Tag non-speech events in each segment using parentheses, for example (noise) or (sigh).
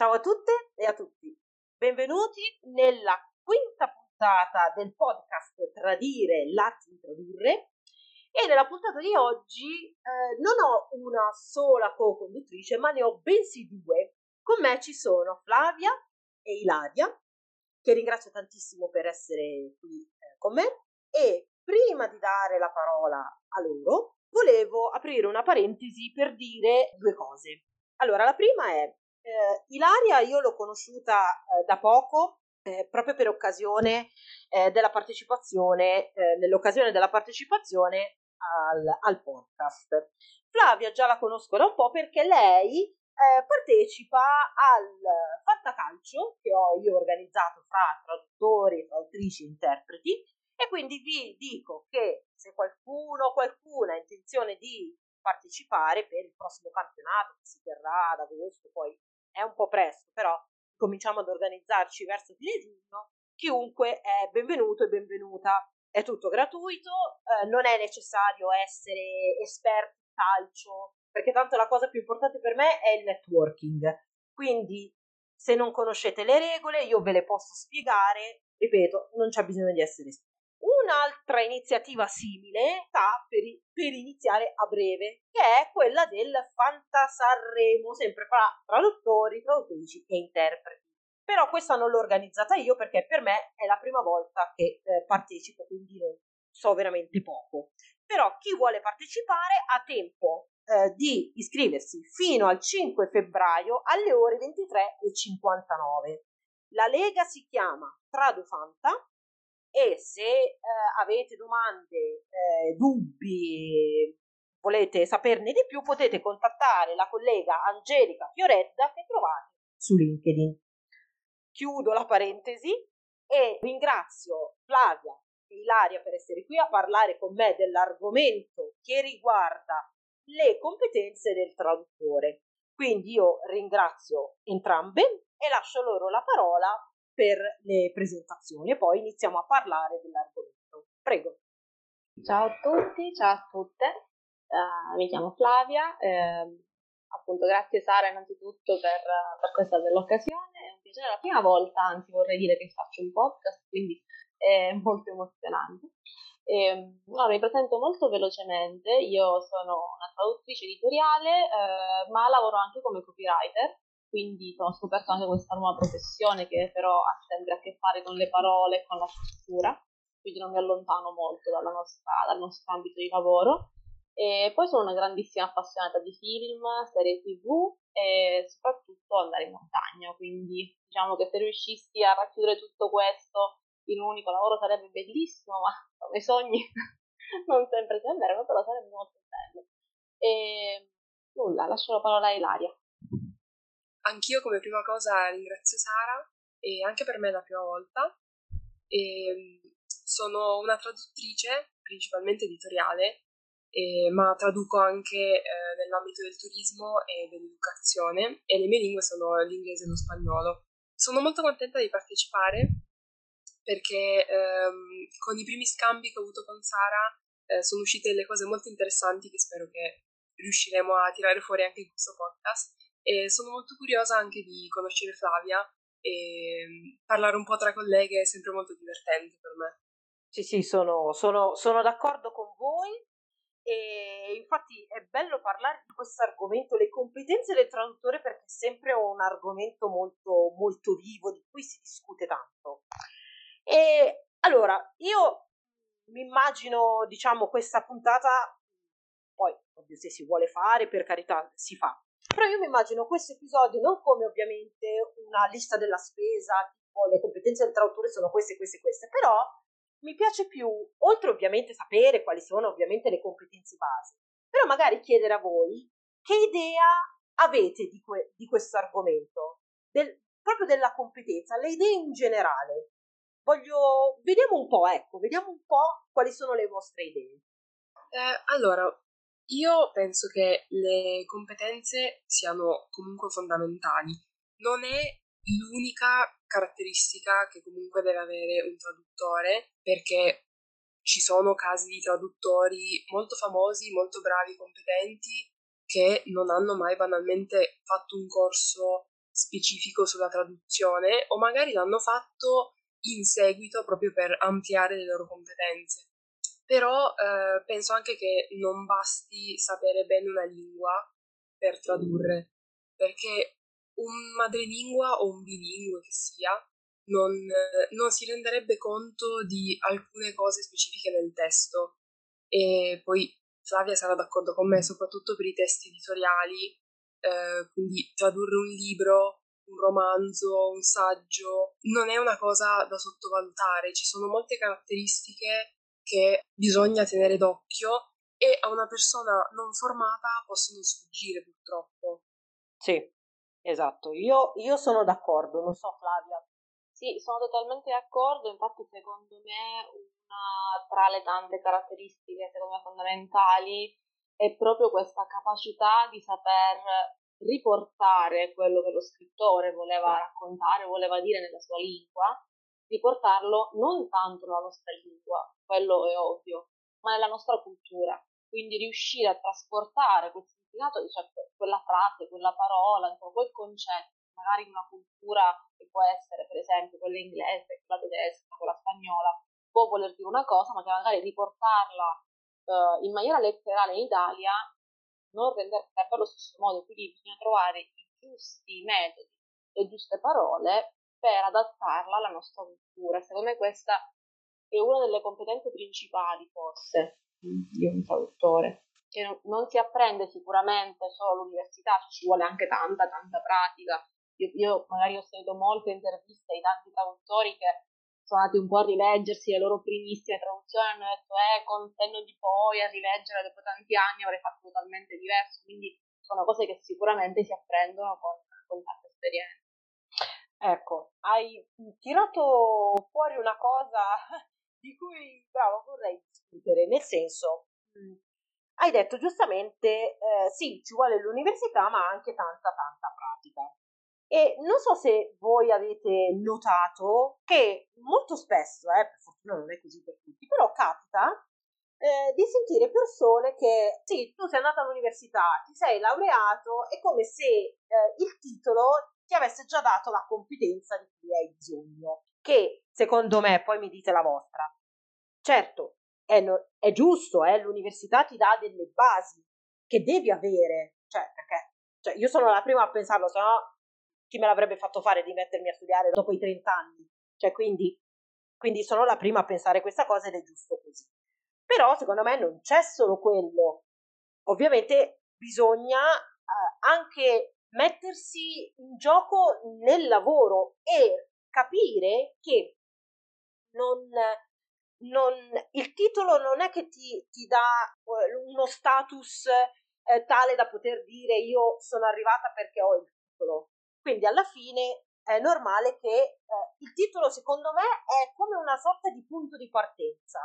Ciao a tutte e a tutti. Benvenuti nella quinta puntata del podcast Tradire l'arte di tradurre. E nella puntata di oggi eh, non ho una sola co-conduttrice, ma ne ho bensì due. Con me ci sono Flavia e Ilaria, che ringrazio tantissimo per essere qui eh, con me. E prima di dare la parola a loro, volevo aprire una parentesi per dire due cose. Allora, la prima è eh, Ilaria io l'ho conosciuta eh, da poco, eh, proprio per occasione eh, della partecipazione, eh, nell'occasione della partecipazione al, al, podcast. Flavia già la conosco da un po' perché lei eh, partecipa al Fantacalcio che ho io organizzato fra traduttori, traduttrici e interpreti e quindi vi dico che se qualcuno o qualcuna ha intenzione di partecipare per il prossimo campionato che si terrà ad agosto, poi è un po' presto, però cominciamo ad organizzarci verso fine giugno, chiunque è benvenuto e benvenuta. È tutto gratuito, eh, non è necessario essere esperti in calcio, perché tanto la cosa più importante per me è il networking. Quindi, se non conoscete le regole, io ve le posso spiegare. Ripeto, non c'è bisogno di essere esperti. Un'altra iniziativa simile sta per, per, iniziare a breve, che è quella del Fantasarremo, sempre fra traduttori, traduttrici e interpreti. Però questa non l'ho organizzata io perché per me è la prima volta che eh, partecipo, quindi non so veramente poco. Però chi vuole partecipare ha tempo eh, di iscriversi fino al 5 febbraio alle ore 23.59. La lega si chiama Tradufanta e se eh, avete domande, eh, dubbi, volete saperne di più, potete contattare la collega Angelica Fioredda che trovate su LinkedIn. Chiudo la parentesi e ringrazio Flavia e Ilaria per essere qui a parlare con me dell'argomento che riguarda le competenze del traduttore. Quindi io ringrazio entrambe e lascio loro la parola per le presentazioni e poi iniziamo a parlare dell'argomento. Prego. Ciao a tutti, ciao a tutte. Uh, mi chiamo Flavia. Eh, appunto, grazie Sara innanzitutto per, per questa bell'occasione. È un piacere, la prima volta, anzi vorrei dire che faccio un podcast, quindi è molto emozionante. E, allora, mi presento molto velocemente, io sono una traduttrice editoriale, eh, ma lavoro anche come copywriter quindi ho scoperto anche questa nuova professione che però ha sempre a che fare con le parole e con la scrittura, quindi non mi allontano molto nostra, dal nostro ambito di lavoro. E poi sono una grandissima appassionata di film, serie tv e soprattutto andare in montagna, quindi diciamo che se riuscissi a racchiudere tutto questo in un unico lavoro sarebbe bellissimo, ma come sogni (laughs) non sempre sembrano, però sarebbe molto bello. E nulla, lascio la parola a Ilaria. Anch'io come prima cosa ringrazio Sara e anche per me è la prima volta. E ehm, sono una traduttrice, principalmente editoriale, e, ma traduco anche eh, nell'ambito del turismo e dell'educazione e le mie lingue sono l'inglese e lo spagnolo. Sono molto contenta di partecipare perché ehm, con i primi scambi che ho avuto con Sara eh, sono uscite delle cose molto interessanti che spero che riusciremo a tirare fuori anche in questo podcast e sono molto curiosa anche di conoscere Flavia e mm, parlare un po' tra colleghe è sempre molto divertente per me. Sì, sì, sono, sono, sono d'accordo con voi e infatti è bello parlare di questo argomento, le competenze del traduttore perché è sempre un argomento molto, molto vivo di cui si discute tanto. E allora, io mi immagino, diciamo, questa puntata, poi ovvio se si vuole fare, per carità, si fa, però io mi immagino questo episodio non come ovviamente una lista della spesa, tipo le competenze del traduttore sono queste, queste, queste, però mi piace più, oltre ovviamente sapere quali sono ovviamente le competenze base, però magari chiedere a voi che idea avete di, que- di questo argomento, del, proprio della competenza, le idee in generale. Voglio, vediamo un po', ecco, vediamo un po' quali sono le vostre idee. Eh, allora, io penso che le competenze siano comunque fondamentali. Non è l'unica caratteristica che comunque deve avere un traduttore, perché ci sono casi di traduttori molto famosi, molto bravi, competenti, che non hanno mai banalmente fatto un corso specifico sulla traduzione o magari l'hanno fatto in seguito proprio per ampliare le loro competenze. Però eh, penso anche che non basti sapere bene una lingua per tradurre, perché un madrelingua o un bilingue che sia non, non si renderebbe conto di alcune cose specifiche nel testo. E poi Flavia sarà d'accordo con me, soprattutto per i testi editoriali, eh, quindi tradurre un libro, un romanzo, un saggio, non è una cosa da sottovalutare, ci sono molte caratteristiche che bisogna tenere d'occhio e a una persona non formata possono sfuggire purtroppo. Sì, esatto, io, io sono d'accordo, non so Flavia. Sì, sono totalmente d'accordo, infatti secondo me una tra le tante caratteristiche secondo me fondamentali è proprio questa capacità di saper riportare quello che lo scrittore voleva raccontare, voleva dire nella sua lingua, riportarlo non tanto nella nostra lingua, quello è ovvio, ma nella nostra cultura. Quindi riuscire a trasportare quel significato, cioè quella frase, quella parola, quel concetto, magari in una cultura che può essere per esempio quella inglese, quella tedesca, quella spagnola, può voler dire una cosa, ma che magari riportarla uh, in maniera letterale in Italia non renderebbe allo stesso modo, quindi bisogna trovare i giusti metodi, le giuste parole per adattarla alla nostra cultura. Secondo me questa è una delle competenze principali, forse, di un traduttore, che non si apprende sicuramente solo all'università, ci vuole anche tanta, tanta pratica. Io, io magari ho sentito molte interviste di tanti traduttori che sono andati un po' a rileggersi le loro primissime traduzioni e hanno detto eh con senno di poi a rileggere dopo tanti anni avrei fatto totalmente diverso quindi sono cose che sicuramente si apprendono con, con tanta esperienza ecco hai tirato fuori una cosa (laughs) di cui bravo vorrei discutere nel senso mm, hai detto giustamente eh, sì ci vuole l'università ma anche tanta tanta pratica. E non so se voi avete notato che molto spesso, eh, per fortuna non è così per tutti, però capita eh, di sentire persone che sì, tu sei andato all'università, ti sei laureato, è come se eh, il titolo ti avesse già dato la competenza di cui hai bisogno, che secondo me, poi mi dite la vostra, certo, è, no, è giusto, eh, l'università ti dà delle basi che devi avere, cioè perché cioè, io sono la prima a pensarlo, se no chi me l'avrebbe fatto fare di mettermi a studiare dopo i 30 anni? Cioè, quindi, quindi sono la prima a pensare questa cosa ed è giusto così. Però secondo me non c'è solo quello. Ovviamente bisogna eh, anche mettersi in gioco nel lavoro e capire che non, non, il titolo non è che ti, ti dà eh, uno status eh, tale da poter dire io sono arrivata perché ho il titolo. Quindi alla fine è normale che eh, il titolo, secondo me, è come una sorta di punto di partenza.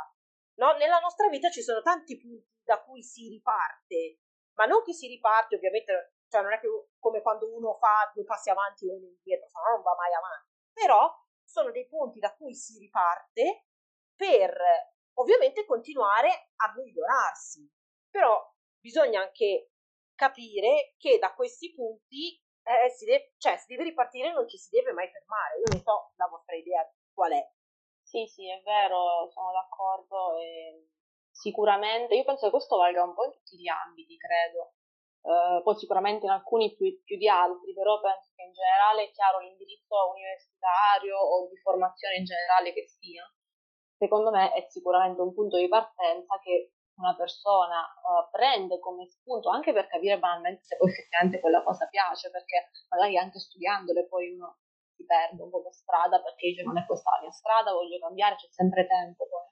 No? Nella nostra vita ci sono tanti punti da cui si riparte, ma non che si riparte, ovviamente, cioè non è che come quando uno fa due passi avanti e uno indietro, se no non va mai avanti. Però sono dei punti da cui si riparte per ovviamente continuare a migliorarsi. Però bisogna anche capire che da questi punti eh, si, deve, cioè, si deve ripartire e non ci si deve mai fermare. Io non so la vostra idea qual è. Sì, sì, è vero, sono d'accordo. E sicuramente, io penso che questo valga un po' in tutti gli ambiti, credo. Uh, poi sicuramente in alcuni più, più, di altri, però penso che in generale è chiaro l'indirizzo universitario o di formazione in generale che sia. Secondo me è sicuramente un punto di partenza che una persona uh, prende come spunto anche per capire banalmente se poi effettivamente quella cosa piace, perché magari anche studiandole poi uno si perde un po' per strada perché dice non è questa la mia strada, voglio cambiare, c'è sempre tempo poi.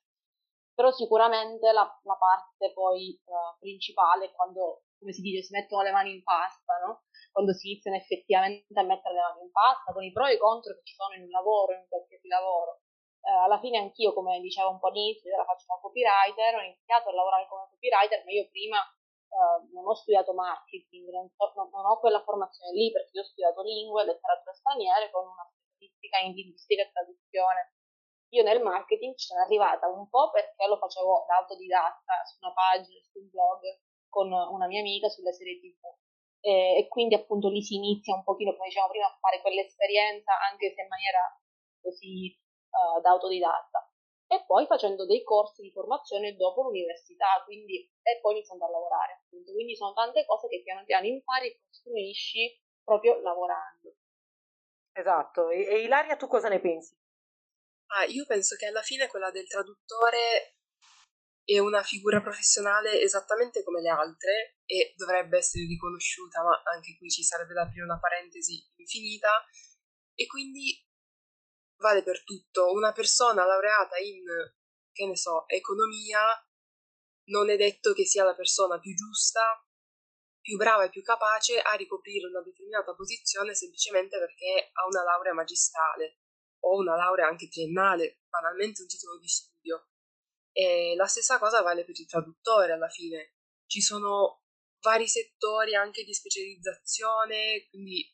Però sicuramente la, la parte poi uh, principale è quando, come si dice, si mettono le mani in pasta, no? Quando si iniziano effettivamente a mettere le mani in pasta, con i pro e i contro che ci sono in un lavoro, in qualsiasi lavoro eh, alla fine anch'io, come dicevo un po' all'inizio, io la faccio da copywriter, ho iniziato a lavorare come copywriter, ma io prima eh, non ho studiato marketing, non, so, non, non, ho quella formazione lì perché io ho studiato lingue letterature straniere con una specialistica in linguistica e traduzione. Io nel marketing ci sono arrivata un po' perché lo facevo da autodidatta su una pagina, su un blog con una mia amica sulle serie tv. eh, e quindi appunto lì si inizia un pochino, come dicevamo prima, a fare quell'esperienza anche se in maniera così uh, da autodidatta e poi facendo dei corsi di formazione dopo l'università, quindi e poi iniziando a lavorare appunto. Quindi sono tante cose che piano piano impari e costruisci proprio lavorando. Esatto, e, e Ilaria tu cosa ne pensi? Ah, io penso che alla fine quella del traduttore è una figura professionale esattamente come le altre e dovrebbe essere riconosciuta, ma anche qui ci sarebbe da aprire una parentesi infinita e quindi vale per tutto. Una persona laureata in, che ne so, economia non è detto che sia la persona più giusta, più brava e più capace a ricoprire una determinata posizione semplicemente perché ha una laurea magistrale o una laurea anche triennale, banalmente un titolo di studio. E la stessa cosa vale per il traduttore alla fine. Ci sono vari settori anche di specializzazione, quindi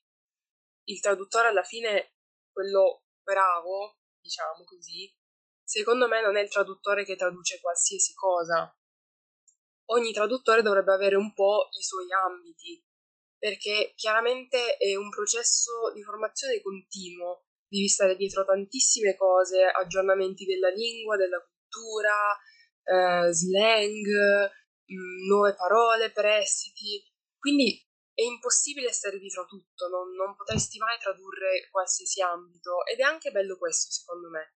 il traduttore alla fine, quello bravo, diciamo così, secondo me non è il traduttore che traduce qualsiasi cosa. Ogni traduttore dovrebbe avere un po' i suoi ambiti, perché chiaramente è un processo di formazione continuo, devi stare dietro tantissime cose, aggiornamenti della lingua, della cultura, eh, slang, mm, nuove parole, prestiti. Quindi è impossibile stare dietro tutto, non, non potresti mai tradurre qualsiasi ambito ed è anche bello questo secondo me.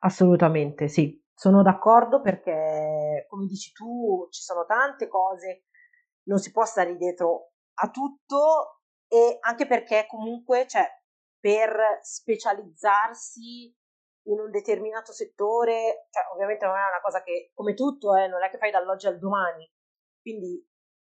Assolutamente, sì, sono d'accordo perché come dici tu ci sono tante cose, non si può stare dietro a tutto e anche perché comunque cioè, per specializzarsi in un determinato settore, cioè, ovviamente non è una cosa che, come tutto, eh, non è che fai dall'oggi al domani, quindi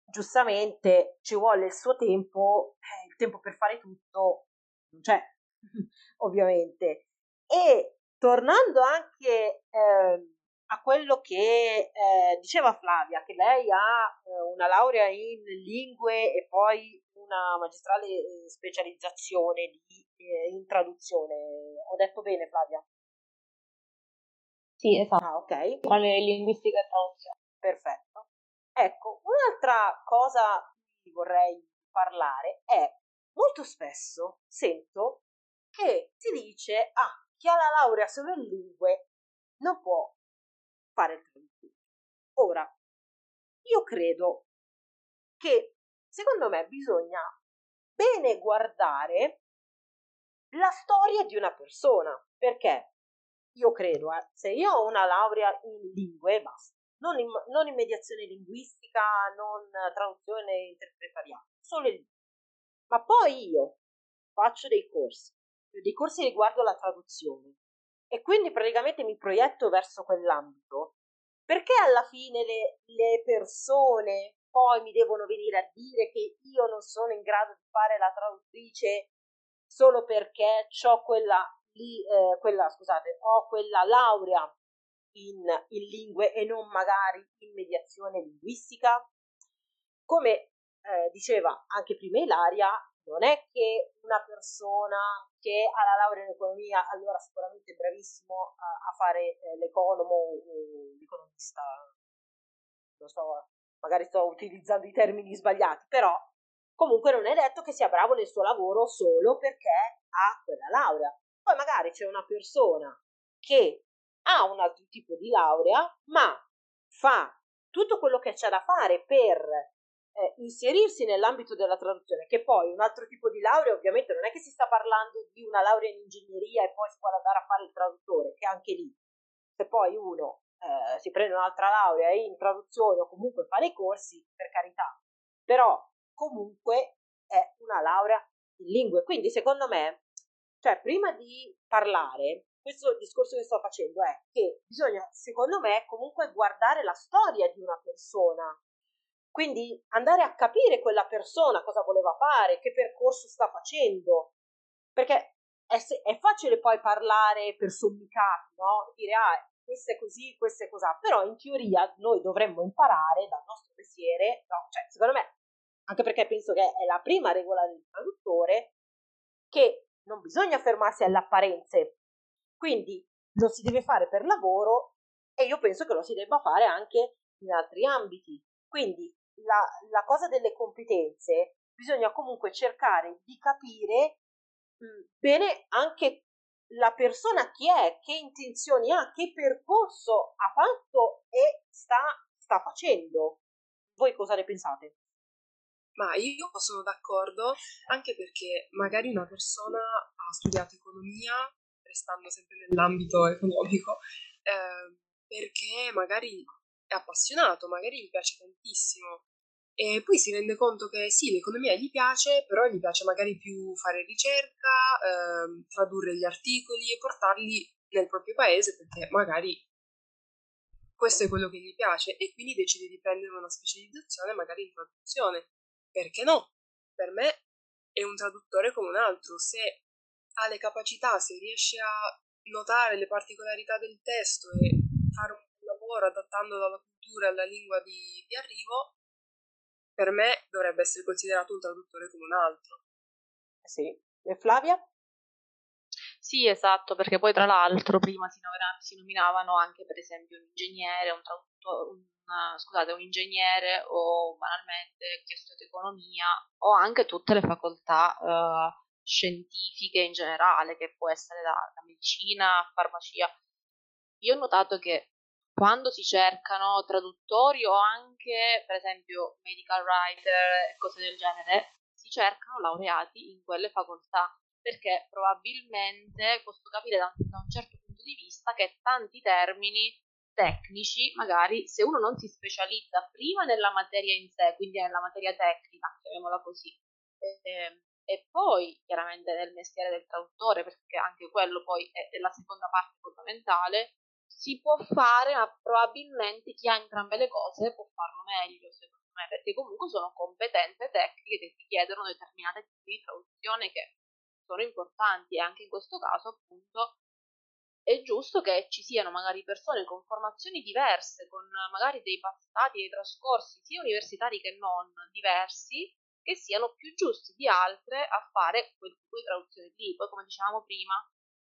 giustamente ci vuole il suo tempo, eh, il tempo per fare tutto non c'è, (laughs) ovviamente. E tornando anche eh, a quello che eh, diceva Flavia, che lei ha eh, una laurea in lingue e poi una magistrale eh, specializzazione di, in traduzione. Ho detto bene, Flavia? Sì, esatto. Ah, ok. Quale linguistica e traduzione. Perfetto. Ecco, un'altra cosa di cui vorrei parlare è molto spesso sento che si dice ah, chi ha la laurea solo in lingue non può fare il traduttore. Ora, io credo che secondo me bisogna bene guardare la storia di una persona, perché io credo, eh, se io ho una laurea in lingue, basta. Non in, non in mediazione linguistica, non traduzione interpretariale, solo in lingue. Ma poi io faccio dei corsi, dei corsi riguardo la traduzione. E quindi praticamente mi proietto verso quell'ambito, perché alla fine le, le persone poi mi devono venire a dire che io non sono in grado di fare la traduttrice solo perché ho quella, lì, eh, quella, scusate, ho quella laurea in, in lingue e non magari in mediazione linguistica? Come eh, diceva anche prima Ilaria, non è che una persona che ha la laurea in economia allora sicuramente è bravissimo a, a fare eh, l'economo o l'economista, non so, magari sto utilizzando i termini sbagliati, però comunque non è detto che sia bravo nel suo lavoro solo perché ha quella laurea. Poi magari c'è una persona che ha un altro tipo di laurea, ma fa tutto quello che c'è da fare per eh, inserirsi nell'ambito della traduzione, che poi un altro tipo di laurea ovviamente non è che si sta parlando di una laurea in ingegneria e poi si vuole andare a fare il traduttore, che anche lì, se poi uno eh, si prende un'altra laurea in traduzione o comunque fa dei corsi, per carità, però comunque è una laurea in lingue, quindi secondo me, cioè prima di parlare questo discorso che sto facendo è che bisogna, secondo me, comunque guardare la storia di una persona. Quindi andare a capire quella persona cosa voleva fare, che percorso sta facendo. Perché è, è facile poi parlare per sommicati, no? Dire, ah, questo è così, questo è così. Però in teoria noi dovremmo imparare dal nostro mestiere, no, cioè, secondo me, anche perché penso che è la prima regola del traduttore, che non bisogna fermarsi alle apparenze, quindi lo si deve fare per lavoro e io penso che lo si debba fare anche in altri ambiti. Quindi la, la cosa delle competenze bisogna comunque cercare di capire mh, bene anche la persona chi è, che intenzioni ha, che percorso ha fatto e sta, sta facendo. Voi cosa ne pensate? Ma io sono d'accordo anche perché magari una persona ha studiato economia, restando sempre nell'ambito economico, eh, perché magari è appassionato, magari gli piace tantissimo e poi si rende conto che sì, l'economia gli piace, però gli piace magari più fare ricerca, ehm, tradurre gli articoli e portarli nel proprio paese perché magari questo è quello che gli piace e quindi decide di prendere una specializzazione magari in traduzione. Perché no? Per me è un traduttore come un altro. Se ha le capacità, se riesce a notare le particolarità del testo e fare un lavoro adattandolo alla cultura e alla lingua di, di arrivo, per me dovrebbe essere considerato un traduttore come un altro. Sì. E Flavia? Sì, esatto, perché poi tra l'altro prima si, nominavano, si nominavano anche per esempio un ingegnere, un traduttore, un, scusate, un ingegnere o banalmente chi ha studiato economia o anche tutte le facoltà uh, scientifiche in generale, che può essere da, da medicina, farmacia. Io ho notato che quando si cercano traduttori o anche, per esempio, medical writer e cose del genere, si cercano laureati in quelle facoltà, perché probabilmente posso capire da un certo punto di vista che tanti termini tecnici, magari se uno non si specializza prima nella materia in sé, quindi nella materia tecnica, chiamiamola così, eh, e poi chiaramente nel mestiere del traduttore, perché anche quello poi è, è la seconda parte fondamentale, si può fare, ma probabilmente chi ha entrambe le cose può farlo meglio, secondo me, perché comunque sono competenze tecniche che richiedono determinate tipi di traduzione che sono importanti e anche in questo caso, appunto, è giusto che ci siano magari persone con formazioni diverse, con magari dei passati, dei trascorsi, sia universitari che non diversi, che siano più giusti di altre a fare quel tipo di traduzione lì. Poi, come dicevamo prima,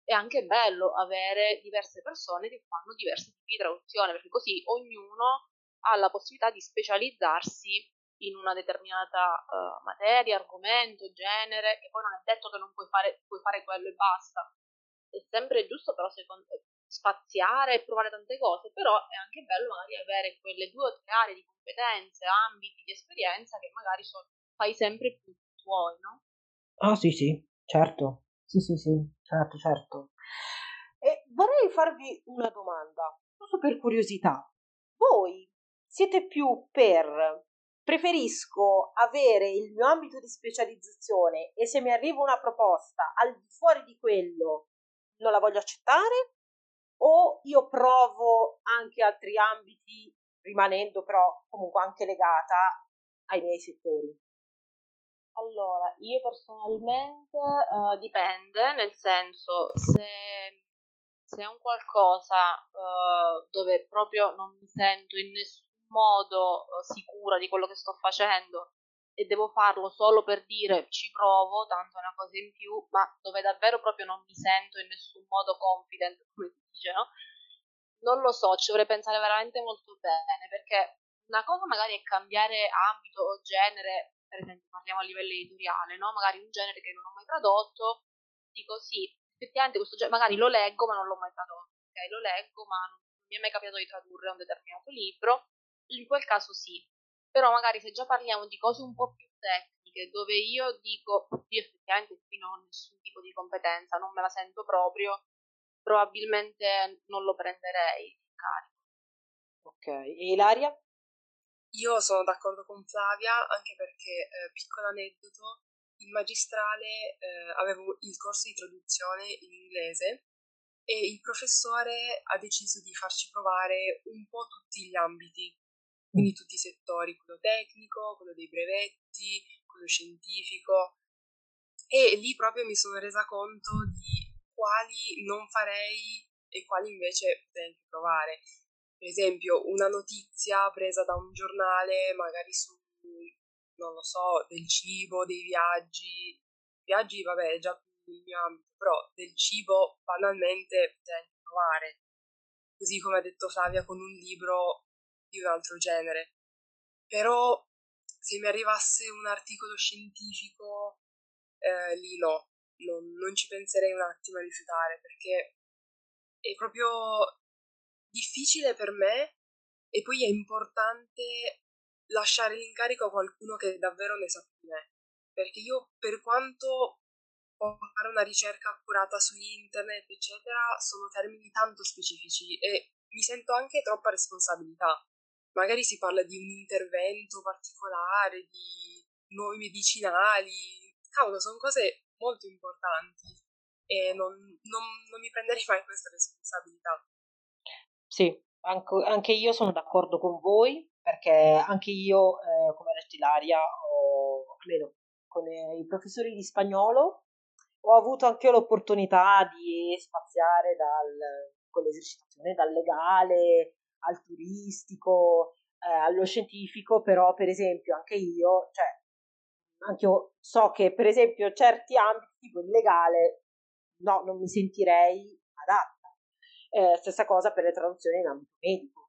è anche bello avere diverse persone che fanno diversi tipi di traduzione, perché così ognuno ha la possibilità di specializzarsi in una determinata uh, materia, argomento, genere, che poi non è detto che non puoi fare, puoi fare quello e basta. È sempre giusto però secondo, spaziare e provare tante cose, però è anche bello magari avere quelle due o tre aree di competenze, ambiti di esperienza che magari sono, fai sempre più tuoi, no? Ah sì sì, certo. Sì, sì, sì, certo, certo. E vorrei farvi una domanda, giusto per curiosità. Voi siete più per preferisco avere il mio ambito di specializzazione e se mi arriva una proposta al di fuori di quello non la voglio accettare o io provo anche altri ambiti rimanendo però comunque anche legata ai miei settori. Allora, io personalmente uh, dipende, nel senso se, se è un qualcosa uh, dove proprio non mi sento in nessun modo uh, sicura di quello che sto facendo e devo farlo solo per dire ci provo, tanto è una cosa in più, ma dove davvero proprio non mi sento in nessun modo confident, (laughs) come si dice, no? Non lo so, ci dovrei pensare veramente molto bene, perché una cosa magari è cambiare ambito o genere per esempio parliamo a livello editoriale, no? magari un genere che non ho mai tradotto, dico sì, effettivamente questo genere, magari lo leggo ma non l'ho mai tradotto, ok? Lo leggo ma non, mi è mai capitato di tradurre un determinato libro, in quel caso sì, però magari se già parliamo di cose un po' più tecniche, dove io dico, io effettivamente qui non ho nessun tipo di competenza, non me la sento proprio, probabilmente non lo prenderei in carico. Ok, e Ilaria? Io sono d'accordo con Flavia anche perché, eh, piccolo aneddoto, in magistrale eh, avevo il corso di traduzione in inglese e il professore ha deciso di farci provare un po' tutti gli ambiti, quindi tutti i settori, quello tecnico, quello dei brevetti, quello scientifico. E lì proprio mi sono resa conto di quali non farei e quali invece potrei provare. Per esempio una notizia presa da un giornale magari su, non lo so, del cibo, dei viaggi, viaggi vabbè è già più il mio ambito, però del cibo banalmente potrei provare, così come ha detto Flavia con un libro di un altro genere. Però se mi arrivasse un articolo scientifico, eh, lì no, non, non ci penserei un attimo a rifiutare perché è proprio difficile per me e poi è importante lasciare l'incarico a qualcuno che davvero ne sa più di me. Perché io, per quanto può fare una ricerca accurata su internet, eccetera, sono termini tanto specifici e mi sento anche troppa responsabilità. Magari si parla di un intervento particolare, di nuovi medicinali, cavolo, sono cose molto importanti e non, non, non mi prenderei mai questa responsabilità. Sì, anche, io sono d'accordo con voi perché anche io, eh, come ha detto Ilaria, ho, almeno con eh, i professori di spagnolo, ho avuto anche l'opportunità di spaziare dal, con l'esercitazione dal legale al turistico, eh, allo scientifico, però per esempio anche io, cioè anche io so che per esempio certi ambiti, tipo il legale, no, non mi sentirei adatta. Eh, stessa cosa per le traduzioni in ambito medico.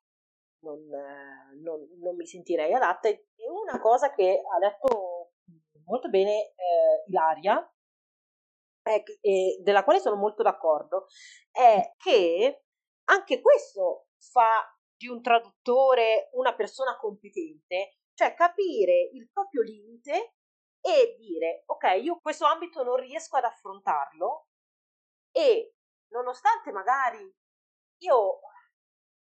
Non, eh, non, non, mi sentirei adatta. E una cosa che ha detto molto bene eh, Ilaria, e della quale sono molto d'accordo, è che anche questo fa di un traduttore una persona competente, cioè capire il proprio limite e dire ok, io questo ambito non riesco ad affrontarlo e nonostante magari io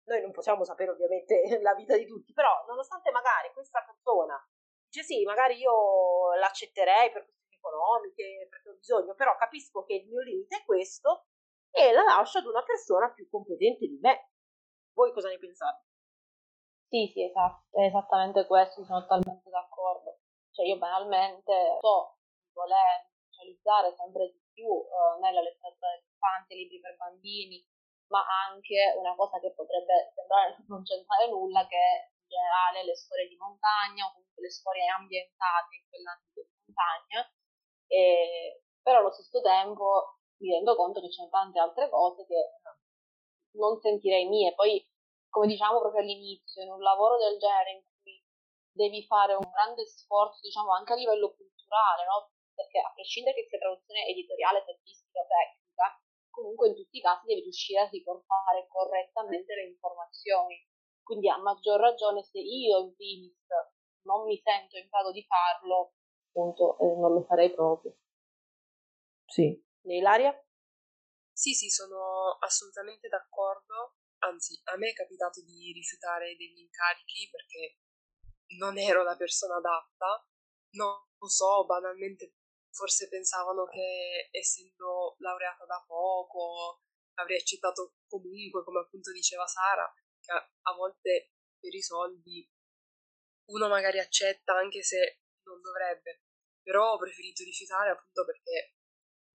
noi non possiamo sapere ovviamente (laughs) la vita di tutti, però nonostante magari questa persona dice sì, magari io l'accetterei per questioni economiche, perché ho bisogno, però capisco che il mio limite è questo e la lascio ad una persona più competente di me. Voi cosa ne pensate? Sì, sì, esatto, è esattamente questo, sono totalmente d'accordo. Cioè io banalmente so di voler specializzare sempre di più uh, nella letteratura dell'infanzia, libri per bambini, ma anche una cosa che potrebbe sembrare (laughs) non c'entrare nulla, che è in generale le storie di montagna o comunque le storie ambientate in quell'ambito di montagna, e, però allo stesso tempo mi rendo conto che ci sono tante altre cose che non sentirei mie. Poi, come diciamo proprio all'inizio, in un lavoro del genere in cui devi fare un grande sforzo, diciamo, anche a livello culturale, no? Perché a prescindere che sia traduzione editoriale, statistica o tecnica, comunque in tutti i casi devi riuscire a riportare correttamente le informazioni. Quindi a maggior ragione se io in primis non mi sento in grado di farlo, appunto eh, non lo farei proprio. Sì. Ilaria? Sì, sì, sono assolutamente d'accordo. Anzi, a me è capitato di rifiutare degli incarichi perché non ero la persona adatta. Non lo so, banalmente forse pensavano che essendo laureata da poco avrei accettato comunque, come appunto diceva Sara, che a, volte per i soldi uno magari accetta anche se non dovrebbe, però ho preferito rifiutare appunto perché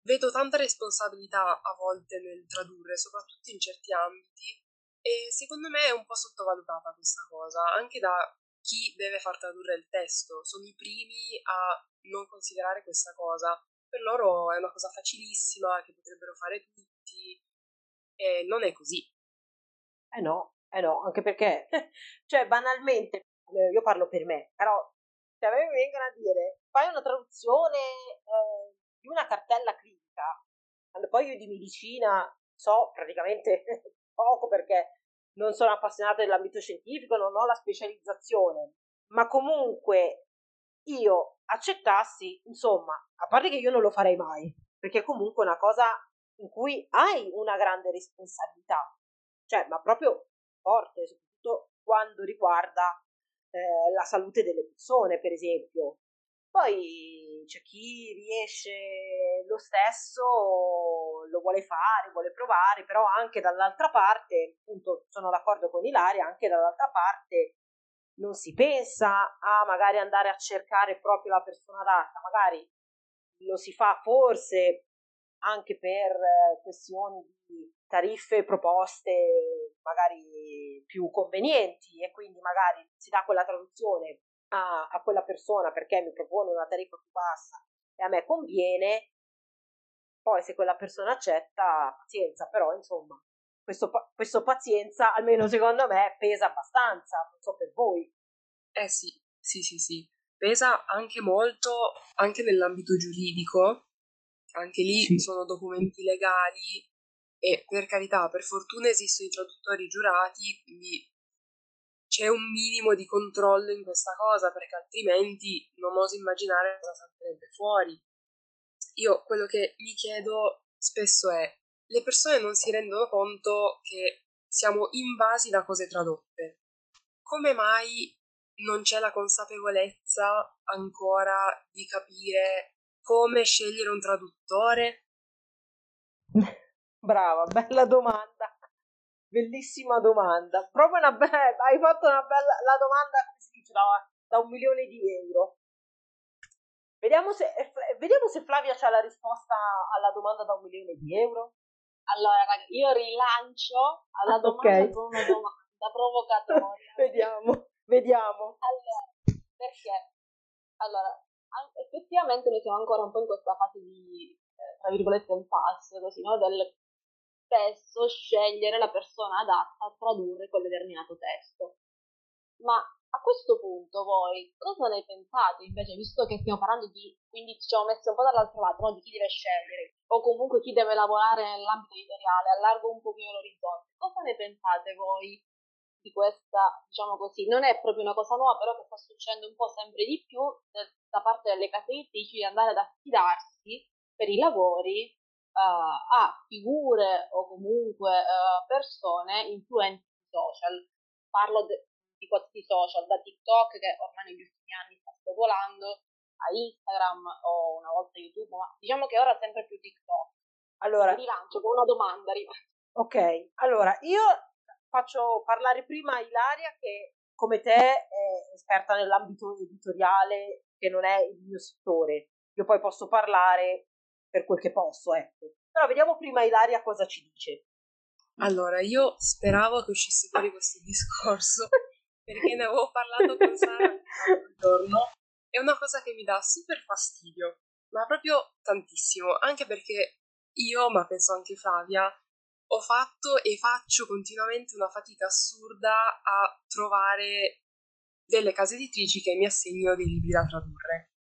vedo tanta responsabilità a volte nel tradurre, soprattutto in certi ambiti, e secondo me è un po' sottovalutata questa cosa, anche da chi deve far tradurre il testo. Sono i primi a non considerare questa cosa. Per loro è una cosa facilissima che potrebbero fare tutti, e non è così. Eh no, eh no, anche perché, (laughs) cioè, banalmente, eh, io parlo per me, però se a me mi vengono a dire fai una traduzione eh, di una cartella critica, quando poi io di medicina so praticamente (laughs) poco perché non sono appassionata dell'ambito scientifico, non ho la specializzazione, ma comunque io accettassi, insomma, a parte che io non lo farei mai, perché comunque è una cosa in cui hai una grande responsabilità, cioè, ma proprio forte, soprattutto quando riguarda eh, la salute delle persone, per esempio. Poi c'è chi riesce lo stesso, lo vuole fare, vuole provare, però anche dall'altra parte, appunto sono d'accordo con Ilaria, anche dall'altra parte non si pensa a magari andare a cercare proprio la persona adatta, magari lo si fa forse anche per eh, questioni di tariffe proposte magari più convenienti e quindi magari si dà quella traduzione a, a quella persona perché mi propone una tariffa più bassa e a me conviene, poi se quella persona accetta, pazienza, però insomma, questo, questo pazienza, almeno secondo me, pesa abbastanza, non so per voi. Eh sì, sì, sì, sì. pesa anche molto anche nell'ambito giuridico, anche lì sì. sono documenti legali e per carità, per fortuna esistono i traduttori giurati, quindi c'è un minimo di controllo in questa cosa perché altrimenti non oso immaginare cosa salterebbe fuori. Io quello che mi chiedo spesso è le persone non si rendono conto che siamo invasi da cose tradotte. Come mai non c'è la consapevolezza ancora di capire come scegliere un traduttore? (laughs) Brava, bella domanda. Bellissima domanda. Proprio una bella. (laughs) Hai fatto una bella. La domanda, come si dice, da, da un milione di euro. Vediamo se, eh, vediamo se Flavia ha la risposta alla domanda da un milione di euro. Allora, ragazzi, io rilancio alla ah, domanda okay. con una domanda provocatoria. (laughs) vediamo, vediamo. Allora, perché? Allora, effettivamente noi siamo ancora un po' in questa fase di, eh, tra virgolette, impasse, così, no? Del spesso scegliere la persona adatta a tradurre quel determinato testo. Ma a questo punto voi cosa ne pensate invece, visto che stiamo parlando di, quindi ci siamo messi un po' dall'altro lato, no? di chi deve scegliere, o comunque chi deve lavorare nell'ambito editoriale, allargo un pochino l'orizzonte, cosa ne pensate voi di questa, diciamo così, non è proprio una cosa nuova, però che sta succedendo un po' sempre di più da parte delle case editrici di andare ad affidarsi per i lavori uh, a figure o comunque uh, persone influenti social. Parlo de- di questi social, da TikTok che ormai negli ultimi anni sta spopolando, a Instagram o una volta YouTube, ma diciamo che ora sempre più TikTok. Allora, rilancio con una domanda. Ok, allora io faccio parlare prima Ilaria che come te è esperta nell'ambito editoriale che non è il mio settore. Io poi posso parlare per quel che posso, ecco. Però vediamo prima Ilaria cosa ci dice. Allora, io speravo che uscisse fuori questo discorso (laughs) perché ne avevo parlato con Sara l'altro giorno. È una cosa che mi dà super fastidio, ma proprio tantissimo, anche perché io, ma penso anche Flavia, ho fatto e faccio continuamente una fatica assurda a trovare delle case editrici che mi assegnino dei libri da tradurre.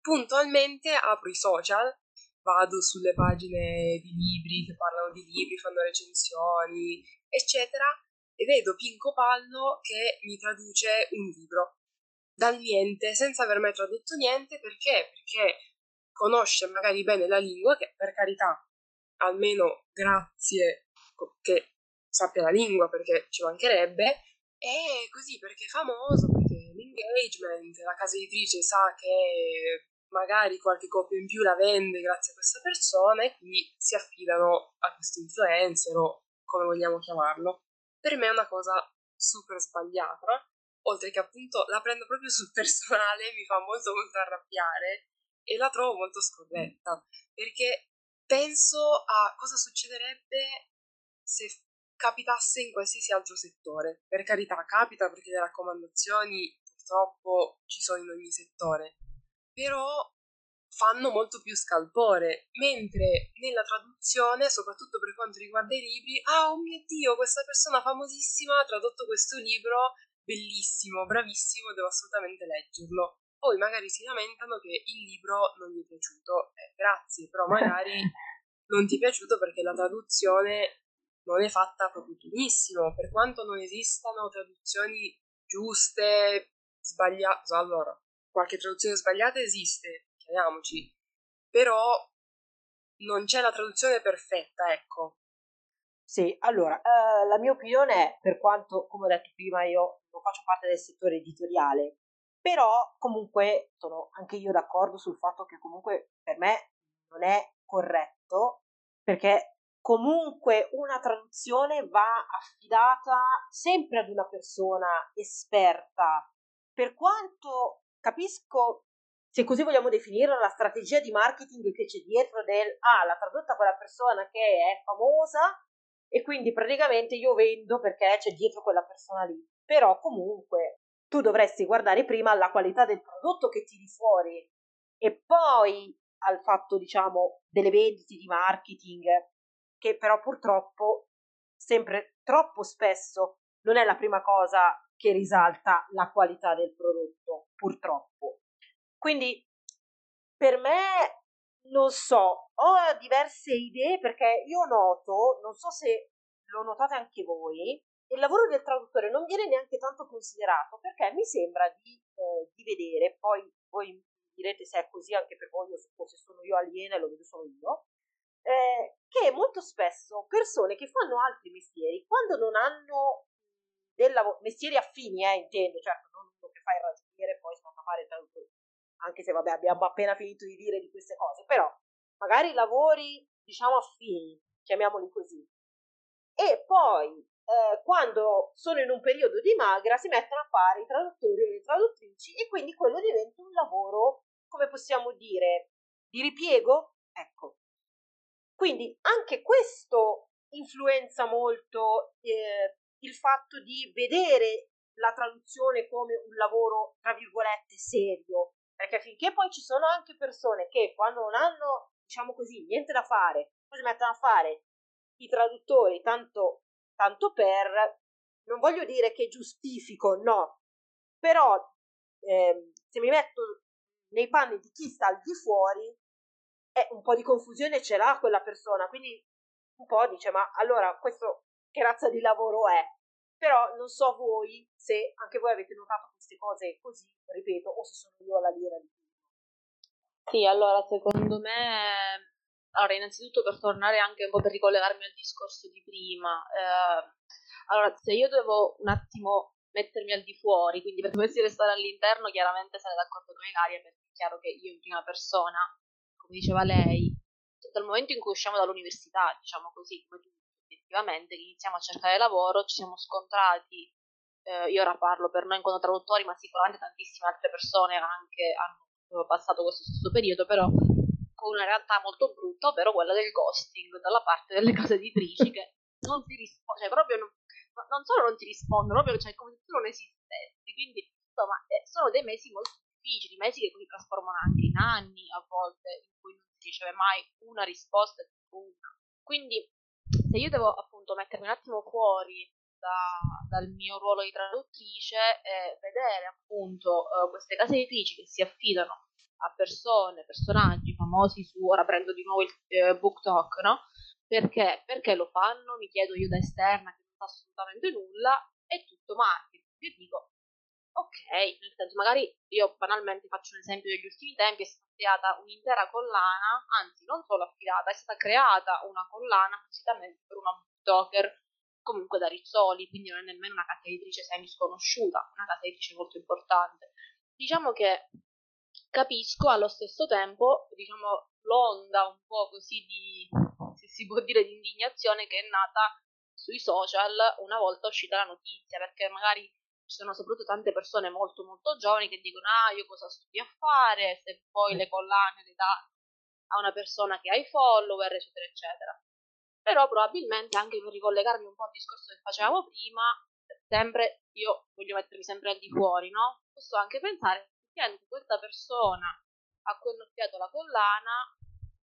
Puntualmente apro i social vado sulle pagine di libri che parlano di libri, fanno recensioni, eccetera, e vedo Pinco Pallo che mi traduce un libro dal niente, senza aver mai tradotto niente, perché? Perché conosce magari bene la lingua, che per carità, almeno grazie che sappia la lingua, perché ci mancherebbe, e così perché è famoso, perché l'engagement, la casa editrice sa che magari qualche copia in più la vende grazie a questa persona e quindi si affidano a questo influencer o come vogliamo chiamarlo. Per me è una cosa super sbagliata, oltre che appunto la prendo proprio sul personale, mi fa molto molto arrabbiare e la trovo molto scorretta, perché penso a cosa succederebbe se capitasse in qualsiasi altro settore. Per carità, capita perché le raccomandazioni purtroppo ci sono in ogni settore, però fanno molto più scalpore, mentre nella traduzione, soprattutto per quanto riguarda i libri, ah oh mio dio, questa persona famosissima ha tradotto questo libro, bellissimo, bravissimo, devo assolutamente leggerlo. Poi magari si lamentano che il libro non gli è piaciuto, eh, grazie, però (laughs) magari non ti è piaciuto perché la traduzione non è fatta proprio benissimo, per quanto non esistano traduzioni giuste, sbagliate, allora, qualche traduzione sbagliata esiste, chiariamoci, però non c'è la traduzione perfetta, ecco. Sì, allora, eh, la mia opinione è, per quanto, come ho detto prima, io non faccio parte del settore editoriale, però comunque sono anche io d'accordo sul fatto che comunque per me non è corretto, perché comunque una traduzione va affidata sempre ad una persona esperta, per quanto capisco se così vogliamo definirla, la strategia di marketing che c'è dietro del ah, l'ha tradotta quella persona che è famosa e quindi praticamente io vendo perché c'è dietro quella persona lì. Però comunque tu dovresti guardare prima alla qualità del prodotto che tiri fuori e poi al fatto, diciamo, delle vendite di marketing, che però purtroppo sempre troppo spesso non è la prima cosa che risalta la qualità del prodotto, purtroppo. Quindi per me non so, ho diverse idee perché io noto, non so se lo notate anche voi, il lavoro del traduttore non viene neanche tanto considerato perché mi sembra di, eh, di vedere, poi voi direte se è così anche per voi o se sono io aliena e lo vedo solo io, eh, che molto spesso persone che fanno altri mestieri, quando non hanno del lavoro, mestieri affini, eh, intendo, certo, non uno che fa il ragioniere e poi si a fare il traduttore, anche se vabbè abbiamo appena finito di dire di queste cose, però magari lavori diciamo affini, chiamiamoli così, e poi eh, quando sono in un periodo di magra si mettono a fare i traduttori o le traduttrici e quindi quello diventa un lavoro, come possiamo dire, di ripiego? Ecco. Quindi anche questo influenza molto eh, il fatto di vedere la traduzione come un lavoro, tra virgolette, serio. Perché finché poi ci sono anche persone che quando non hanno, diciamo così, niente da fare, poi si mettono a fare i traduttori tanto tanto per, non voglio dire che giustifico, no, però eh, se mi metto nei panni di chi sta al di fuori, eh, un po' di confusione ce l'ha quella persona, quindi un po' dice, ma allora questo che razza di lavoro è? Però non so voi se anche voi avete notato queste cose così, ripeto, o se sono io alla lira di. Sì, allora secondo me allora, innanzitutto per tornare anche un po' per ricollegarmi al discorso di prima, eh, allora, se io devo un attimo mettermi al di fuori, quindi per dovessi restare all'interno, chiaramente sarei d'accordo con Ilaria, perché è chiaro che io in prima persona, come diceva lei, dal momento in cui usciamo dall'università, diciamo così, come tutti, effettivamente, iniziamo a cercare lavoro, ci siamo scontrati, eh, io ora parlo per noi come traduttori, ma sicuramente tantissime altre persone anche hanno passato questo stesso periodo, però con una realtà molto brutta, ovvero quella del ghosting dalla parte delle case editrici che non ti rispondono, cioè proprio non, non, solo non ti rispondono, proprio cioè come se tu non esistessi. Quindi insomma eh, sono dei mesi molto difficili, mesi che si trasformano anche in anni a volte in cui non si riceve mai una risposta una. Quindi se io devo appunto mettermi un attimo fuori da, dal mio ruolo di traduttrice e vedere appunto uh, queste case editrici che si affidano a persone, personaggi famosi su, ora prendo di nuovo il eh, book talk, no? Perché? Perché lo fanno? Mi chiedo io da esterna che non sa assolutamente nulla, è tutto marketing. Io dico, ok, nel senso, magari io banalmente faccio un esempio degli ultimi tempi, è stata creata un'intera collana, anzi non solo affidata, è stata creata una collana appositamente per una booktalker comunque da Rizzoli, quindi non è nemmeno una casa editrice semi sconosciuta, una casa editrice molto importante. Diciamo che capisco allo stesso tempo, diciamo, l'onda un po' così di, se si può dire, di indignazione che è nata sui social una volta uscita la notizia, perché magari ci sono soprattutto tante persone molto molto giovani che dicono ah io cosa studi a fare se poi le collane le dà a una persona che ha i follower eccetera eccetera. Però probabilmente anche per ricollegarmi un po' al discorso che facevamo prima sempre io voglio mettermi sempre al di fuori no? Posso anche pensare effettivamente questa persona a cui hanno affidato la collana,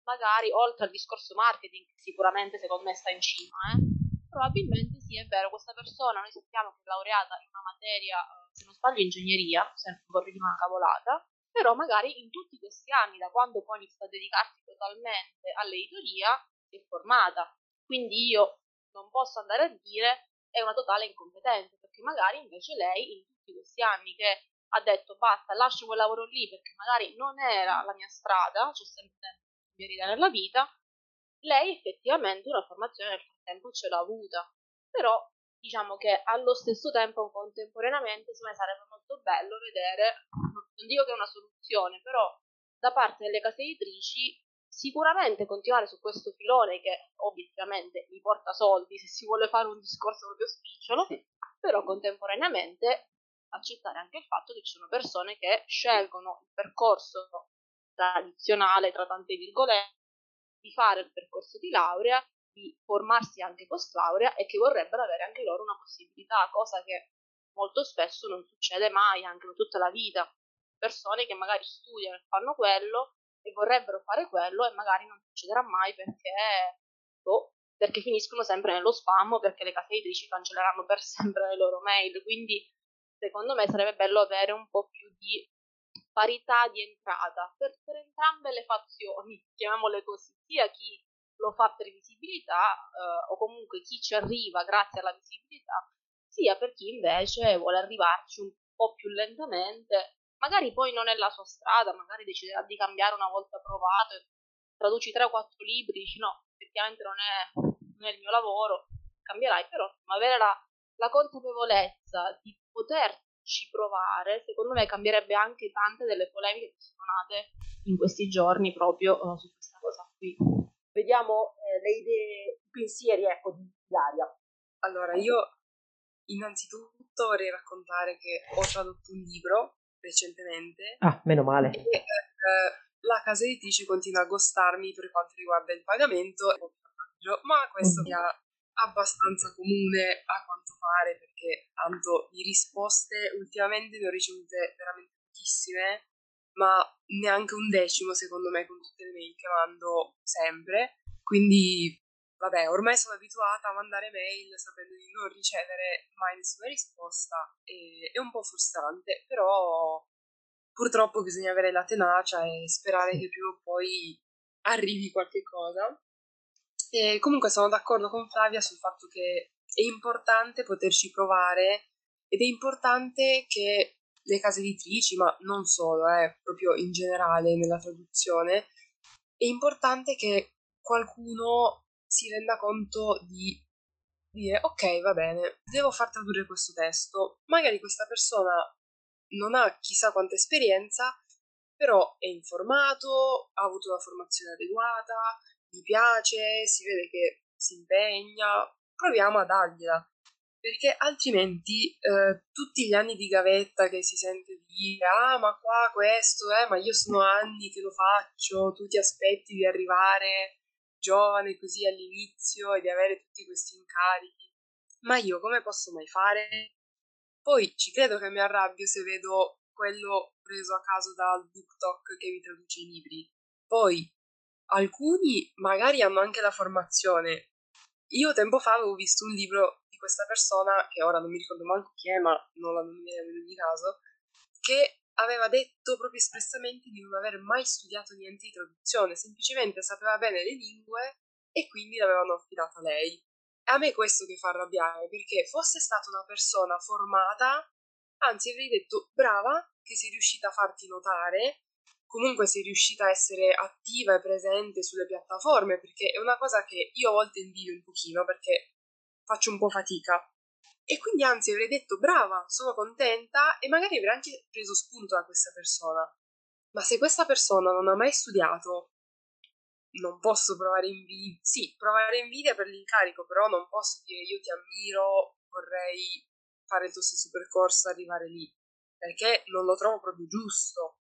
magari oltre al discorso marketing, che sicuramente secondo me sta in cima, eh, probabilmente sì, è vero, questa persona noi sappiamo che è laureata in una materia, eh, se non sbaglio, ingegneria, se non vorrei dire una cavolata, però magari in tutti questi anni, da quando poi inizia a dedicarsi totalmente all'editoria, si è formata. Quindi io non posso andare a dire è una totale incompetenza, perché magari invece lei in tutti questi anni che ha detto basta, lascio quel lavoro lì perché magari non era la mia strada, c'è sempre tempo di verità nella vita, lei effettivamente una formazione nel frattempo ce l'ha avuta. Però diciamo che allo stesso tempo, contemporaneamente, secondo me sarebbe molto bello vedere, non dico che è una soluzione, però da parte delle case editrici sicuramente continuare su questo filone che obiettivamente gli porta soldi se si vuole fare un discorso proprio spicciolo, sì. però contemporaneamente accettare anche il fatto che ci sono persone che scelgono il percorso tradizionale, tra tante virgolette, di fare il percorso di laurea, di formarsi anche post laurea e che vorrebbero avere anche loro una possibilità, cosa che molto spesso non succede mai, anche per tutta la vita. Persone che magari studiano e fanno quello e vorrebbero fare quello e magari non succederà mai perché, boh, perché finiscono sempre nello spam o perché le case editrici cancelleranno per (laughs) sempre le loro mail. Quindi secondo me sarebbe bello avere un po' più di parità di entrata per, per entrambe le fazioni, (laughs) chiamiamole così, sia chi lo fa per visibilità eh, o comunque chi ci arriva grazie alla visibilità, sia per chi invece vuole arrivarci un po' più lentamente, magari poi non è la sua strada, magari deciderà di cambiare una volta provato, traduci 3 o 4 libri, dici no, effettivamente non è, non è il mio lavoro, cambierai, però avere la, la consapevolezza di poterci provare, secondo me cambierebbe anche tante delle polemiche che sono nate in questi giorni proprio uh, su questa. Vediamo eh, le idee, i pensieri ecco, di Ilaria. Allora, io innanzitutto vorrei raccontare che ho tradotto un libro recentemente. Ah, meno male. E, eh, la casa editrice continua a gostarmi per quanto riguarda il pagamento, ma questo mi ha abbastanza comune a quanto pare perché tanto di risposte ultimamente ne ho ricevute veramente pochissime ma neanche un decimo secondo me con tutte le mail che mando sempre. Quindi vabbè ormai sono abituata a mandare mail sapendo di non ricevere mai nessuna risposta e è un po' frustrante però purtroppo bisogna avere la tenacia e sperare che prima o poi arrivi qualche cosa. E comunque sono d'accordo con Flavia sul fatto che è importante poterci provare ed è importante che le case editrici, ma non solo, eh, proprio in generale nella traduzione, è importante che qualcuno si renda conto di dire ok, va bene, devo far tradurre questo testo. Magari questa persona non ha chissà quanta esperienza, però è informato, ha avuto una formazione adeguata, gli piace, si vede che si impegna, proviamo a dargliela. Perché altrimenti eh, tutti gli anni di gavetta che si sente dire ah ma qua questo, eh, ma io sono anni che lo faccio, tu ti aspetti di arrivare giovane così all'inizio e di avere tutti questi incarichi. Ma io come posso mai fare? Poi ci credo che mi arrabbio se vedo quello preso a caso dal BookTok che vi traduce i libri. Poi alcuni magari hanno anche la formazione. Io tempo fa avevo visto un libro questa persona, che ora non mi ricordo manco chi è, ma non la nomineremo in ogni caso, che aveva detto proprio espressamente di non aver mai studiato niente di traduzione, semplicemente sapeva bene le lingue e quindi l'avevano affidata a lei. A me è questo che fa arrabbiare, perché fosse stata una persona formata, anzi avrei detto brava, che sei riuscita a farti notare, comunque sei riuscita a essere attiva e presente sulle piattaforme, perché è una cosa che io a volte invidio un pochino, perché faccio un po' fatica. E quindi anzi avrei detto brava, sono contenta e magari avrei anche preso spunto da questa persona. Ma se questa persona non ha mai studiato, non posso provare invidia. Sì, provare invidia per l'incarico, però non posso dire io ti ammiro, vorrei fare il tuo stesso percorso, arrivare lì, perché non lo trovo proprio giusto.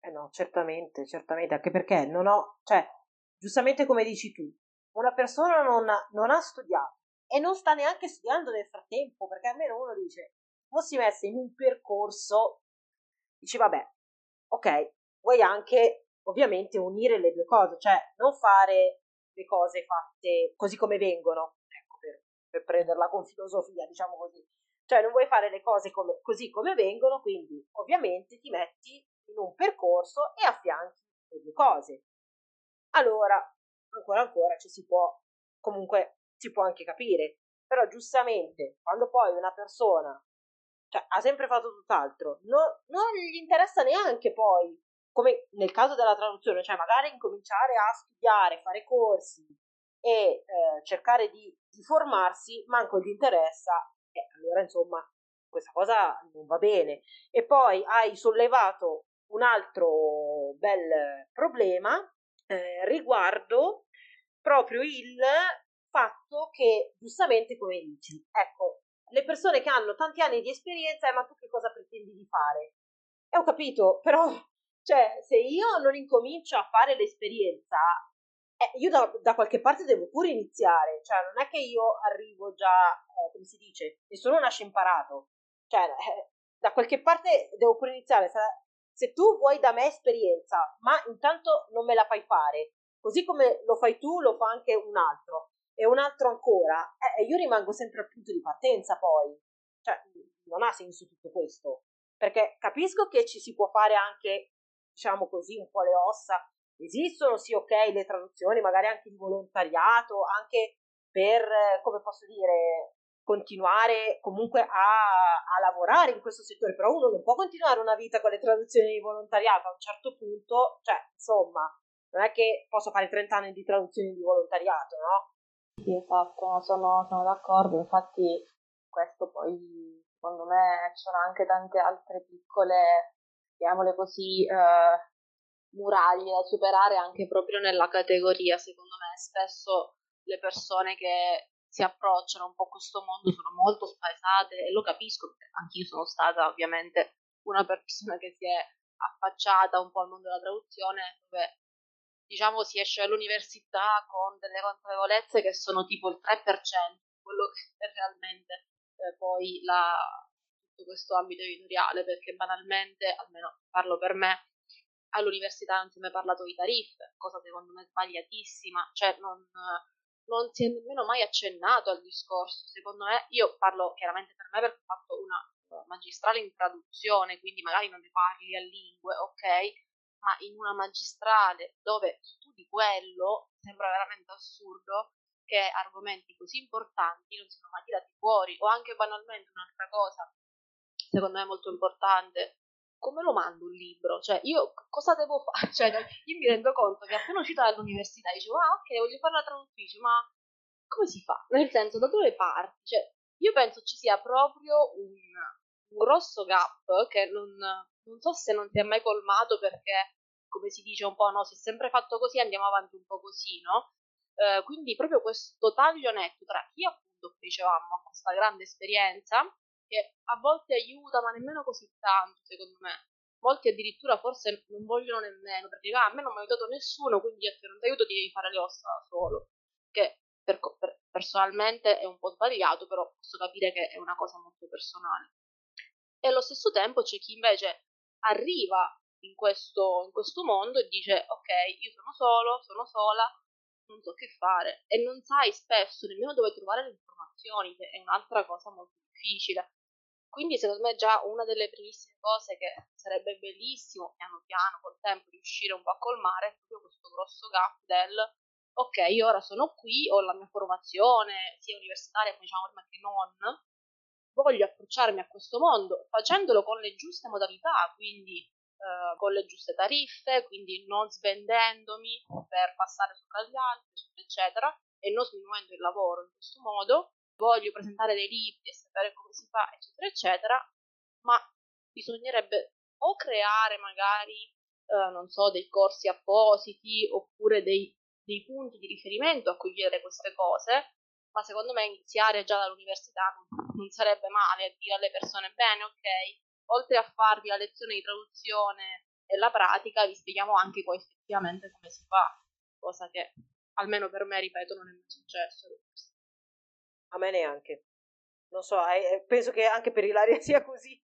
Eh no, certamente, certamente, anche perché non ho, cioè, giustamente come dici tu, una persona non ha, non ha studiato e non sta neanche studiando nel frattempo, perché almeno uno dice, fossi messa in un percorso, dici vabbè, ok, vuoi anche ovviamente unire le due cose, cioè non fare le cose fatte così come vengono, ecco, per, per prenderla con filosofia, diciamo così. Cioè non vuoi fare le cose come, così come vengono, quindi ovviamente ti metti in un percorso e affianchi le due cose. Allora, ancora ancora ci si può, comunque si può anche capire, però giustamente quando poi una persona cioè, ha sempre fatto tutt'altro, no, non gli interessa neanche poi, come nel caso della traduzione, cioè magari incominciare a studiare, fare corsi e eh, cercare di, di formarsi, manco gli interessa, e allora insomma questa cosa non va bene. E poi hai sollevato un altro bel problema eh, riguardo proprio il fatto che, giustamente come dici, ecco, le persone che hanno tanti anni di esperienza, eh, ma tu che cosa pretendi di fare? E ho capito, (laughs) però, cioè, se io non incomincio a fare l'esperienza, eh, io da, da, qualche parte devo pure iniziare, cioè non è che io arrivo già, eh, come si dice, nessuno nasce imparato, cioè eh, da qualche parte devo pure iniziare, se tu vuoi da me esperienza, ma intanto non me la fai fare, così come lo fai tu, lo fa anche un altro, e un altro ancora, eh, io rimango sempre al punto di partenza poi. Cioè, non ha senso tutto questo. Perché capisco che ci si può fare anche, diciamo così, un po' le ossa. Esistono, sì, ok, le traduzioni, magari anche di volontariato, anche per, come posso dire, continuare comunque a, a, lavorare in questo settore, però uno non può continuare una vita con le traduzioni di volontariato a un certo punto, cioè, insomma, non è che posso fare 30 anni di traduzioni di volontariato, no? Sì, esatto, sono, sono d'accordo, infatti questo poi secondo me ci sono anche tante altre piccole, chiamiamole così, eh, muraglie da superare anche proprio nella categoria, secondo me. Spesso le persone che si approcciano un po' a questo mondo sono molto spaesate e lo capisco perché anch'io sono stata ovviamente una persona che si è affacciata un po' al mondo della traduzione dove diciamo si esce all'università con delle consapevolezze che sono tipo il 3% quello che è realmente eh, poi la, tutto questo ambito editoriale perché banalmente almeno parlo per me all'università non si è mai parlato di tariffe cosa secondo me sbagliatissima cioè non non si è nemmeno mai accennato al discorso. Secondo me, io parlo chiaramente per me perché ho fatto una magistrale in traduzione, quindi magari non ne parli a lingue, ok? Ma in una magistrale dove studi quello sembra veramente assurdo che argomenti così importanti non siano mai tirati fuori. O anche banalmente un'altra cosa, secondo me molto importante, come lo mando un libro? Cioè, io cosa devo fare? (laughs) Cioè, io mi rendo conto che appena uscita dall'università dicevo, ah, ok, voglio fare la traduttrice, ma come si fa? Nel senso, da dove parti? Cioè, io penso ci sia proprio un, un grosso gap che non, non, so se non si è mai colmato perché, come si dice un po', no, si è sempre fatto così, andiamo avanti un po' così, no? Eh, quindi proprio questo taglio netto tra chi appunto, dicevamo, ha questa grande esperienza che a volte aiuta, ma nemmeno così tanto, secondo me. Molti addirittura forse non vogliono nemmeno, perché ah, a me non mi ha aiutato nessuno, quindi se non ti aiuto ti devi fare le ossa da solo. Che per, per, personalmente è un po' sbagliato, però posso capire che è una cosa molto personale. E allo stesso tempo c'è chi invece arriva in questo, in questo mondo e dice ok, io sono solo, sono sola, non so che fare e non sai spesso nemmeno dove trovare le informazioni, che è un'altra cosa molto difficile. Quindi secondo me già una delle primissime cose che sarebbe bellissimo piano piano col tempo riuscire un po' a colmare è proprio questo grosso gap del ok, io ora sono qui, ho la mia formazione sia universitaria come diciamo prima che non, voglio approcciarmi a questo mondo facendolo con le giuste modalità, quindi eh, con le giuste tariffe, quindi non svendendomi per passare sopra gli altri, eccetera, e non sminuendo il lavoro in questo modo, voglio presentare dei libri e sapere come si fa, eccetera, eccetera, ma bisognerebbe o creare magari, eh, non so, dei corsi appositi oppure dei, dei punti di riferimento a cui chiedere queste cose, ma secondo me iniziare già dall'università non, sarebbe male a dire alle persone, bene, ok, oltre a farvi la lezione di traduzione e la pratica, vi spieghiamo anche poi effettivamente come si fa, cosa che almeno per me, ripeto, non è mai successo. A me neanche. Non so, eh, penso che anche per Ilaria (laughs) sia così.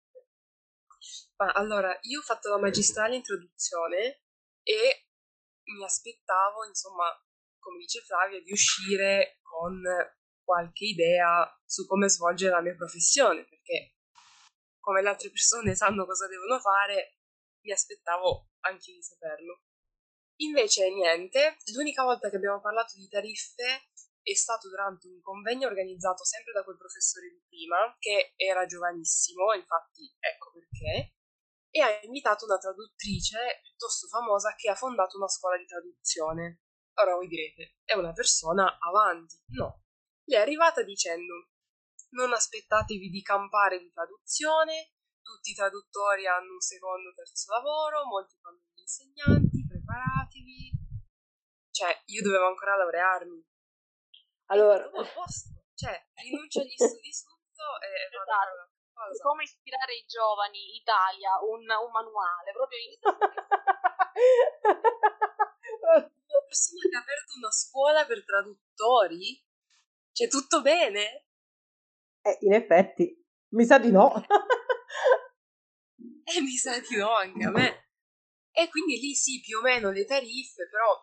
Ma allora, io ho fatto la magistrale in traduzione e mi aspettavo, insomma, come dice Flavia, di uscire con qualche idea su come svolgere la mia professione, perché come le altre persone sanno cosa devono fare, mi aspettavo anche di saperlo. Invece niente, l'unica volta che abbiamo parlato di tariffe è stato durante un convegno organizzato sempre da quel professore di prima, che era giovanissimo, infatti ecco perché, e ha invitato una traduttrice piuttosto famosa che ha fondato una scuola di traduzione. Ora voi direte, è una persona avanti. No. Lei è arrivata dicendo, non aspettatevi di campare di traduzione, tutti i traduttori hanno un secondo o terzo lavoro, molti fanno gli insegnanti, preparatevi. Cioè, io dovevo ancora laurearmi, allora, a posto, cioè, rinuncia agli studi subito e esatto. Come ispirare i giovani, Italia, un, un manuale, proprio in (laughs) (laughs) persona che ha aperto una scuola per traduttori? C'è tutto bene? Eh, in effetti, mi sa di no. (laughs) eh, mi sa di no anche a me. E quindi lì sì, più o meno le tariffe, però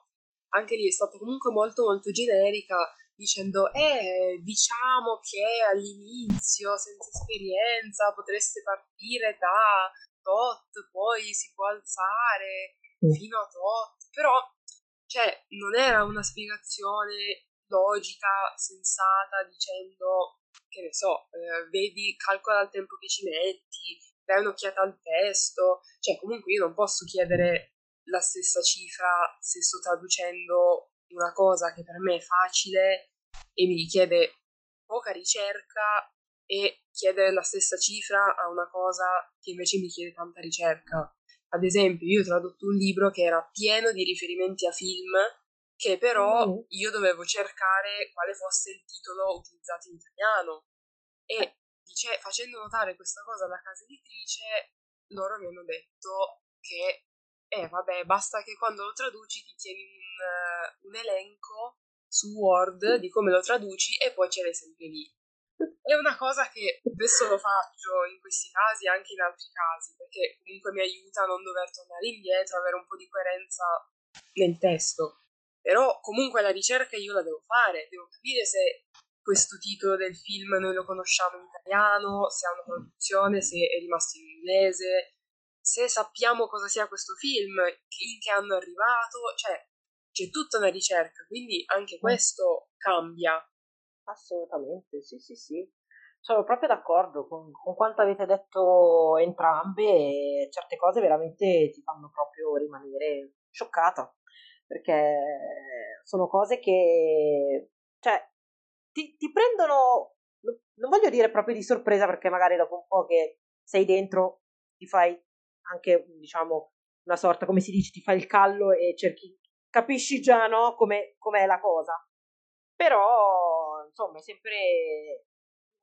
anche lì è stata comunque molto molto generica dicendo, eh, diciamo che all'inizio, senza esperienza, potreste partire da tot, poi si può alzare fino a tot, però, cioè, non era una spiegazione logica, sensata, dicendo, che ne so, eh, vedi, calcola il tempo che ci metti, dai un'occhiata al testo, cioè comunque io non posso chiedere la stessa cifra se sto traducendo una cosa che per me è facile e mi richiede poca ricerca e chiedere la stessa cifra a una cosa che invece mi chiede tanta ricerca. Ad esempio, io ho tradotto un libro che era pieno di riferimenti a film, che però mm. io dovevo cercare quale fosse il titolo utilizzato in italiano. E dice, facendo notare questa cosa alla casa editrice, loro mi hanno detto che eh vabbè, basta che quando lo traduci ti tieni un, uh, un elenco su Word di come lo traduci e poi ce l'hai sempre lì. È una cosa che adesso lo faccio in questi casi e anche in altri casi, perché comunque mi aiuta a non dover tornare indietro, avere un po' di coerenza nel testo. Però comunque la ricerca io la devo fare, devo capire se questo titolo del film noi lo conosciamo in italiano, se ha una traduzione, se è rimasto in inglese, se sappiamo cosa sia questo film, in che anno è arrivato, cioè c'è tutta una ricerca, quindi anche mm. questo cambia. Assolutamente, sì, sì, sì. Sono proprio d'accordo con, con quanto avete detto entrambe e certe cose veramente ti fanno proprio rimanere scioccata, perché sono cose che, cioè, ti, ti prendono, non voglio dire proprio di sorpresa perché magari dopo un po' che sei dentro ti fai anche, diciamo, una sorta, come si dice, ti fai il callo e cerchi, capisci già, no, come, com'è la cosa. Però, insomma, è sempre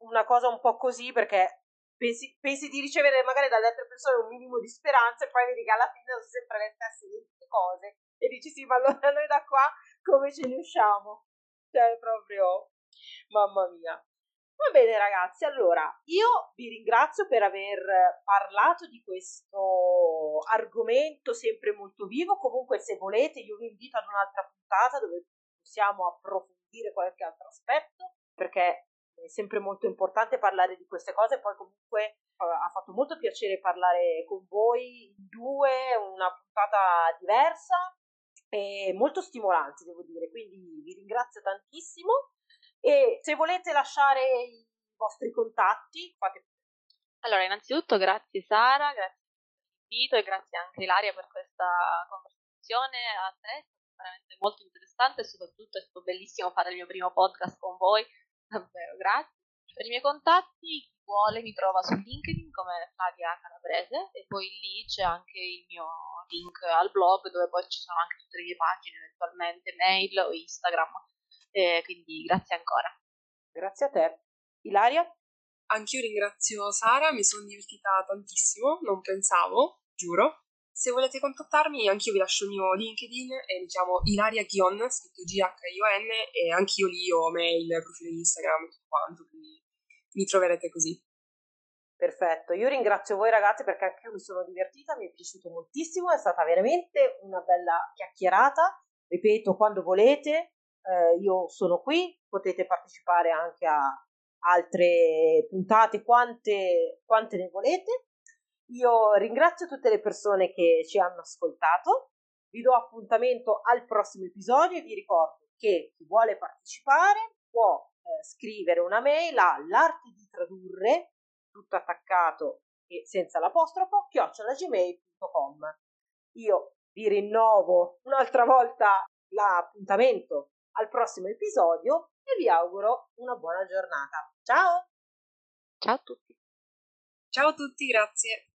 una cosa un po' così perché pensi, pensi di ricevere magari dalle altre persone un minimo di speranza e poi vedi che alla fine sono sempre le stesse cose e dici sì, ma allora noi da qua come ce ne usciamo? Cioè, proprio, mamma mia. Va bene ragazzi, allora io vi ringrazio per aver parlato di questo argomento sempre molto vivo, comunque se volete io vi invito ad un'altra puntata dove possiamo approfondire qualche altro aspetto, perché è sempre molto importante parlare di queste cose, poi comunque eh, ha fatto molto piacere parlare con voi in due, una puntata diversa e molto stimolante devo dire, quindi vi ringrazio tantissimo. E se volete lasciare i vostri contatti, fate allora, innanzitutto grazie Sara, grazie per l'invito e grazie anche Ilaria per questa conversazione. A te, veramente molto interessante e soprattutto è stato bellissimo fare il mio primo podcast con voi, davvero grazie. Per i miei contatti, chi vuole mi trova su LinkedIn come Flavia Calabrese e poi lì c'è anche il mio link al blog dove poi ci sono anche tutte le mie pagine, eventualmente mail o Instagram e quindi grazie ancora. Grazie a te. Ilaria? Anch'io ringrazio Sara, mi sono divertita tantissimo, non pensavo, giuro. Se volete contattarmi, anch'io vi lascio il mio LinkedIn e diciamo Ilaria Gion, scritto G-H-I-O-N, e anch'io lì ho mail, profilo Instagram tutto quanto, quindi mi troverete così. Perfetto, io ringrazio voi ragazzi perché anche io mi sono divertita, mi è piaciuto moltissimo, è stata veramente una bella chiacchierata. Ripeto, quando volete, eh, io sono qui, potete partecipare anche a altre puntate, quante, quante ne volete. Io ringrazio tutte le persone che ci hanno ascoltato, vi do appuntamento al prossimo episodio e vi ricordo che chi vuole partecipare può eh, scrivere una mail all'arte di tradurre, tutto attaccato e senza l'apostrofo, chiocciolagmail.com. Io vi rinnovo un'altra volta l'appuntamento al prossimo episodio e vi auguro una buona giornata. Ciao! Ciao a tutti! Ciao a tutti, grazie!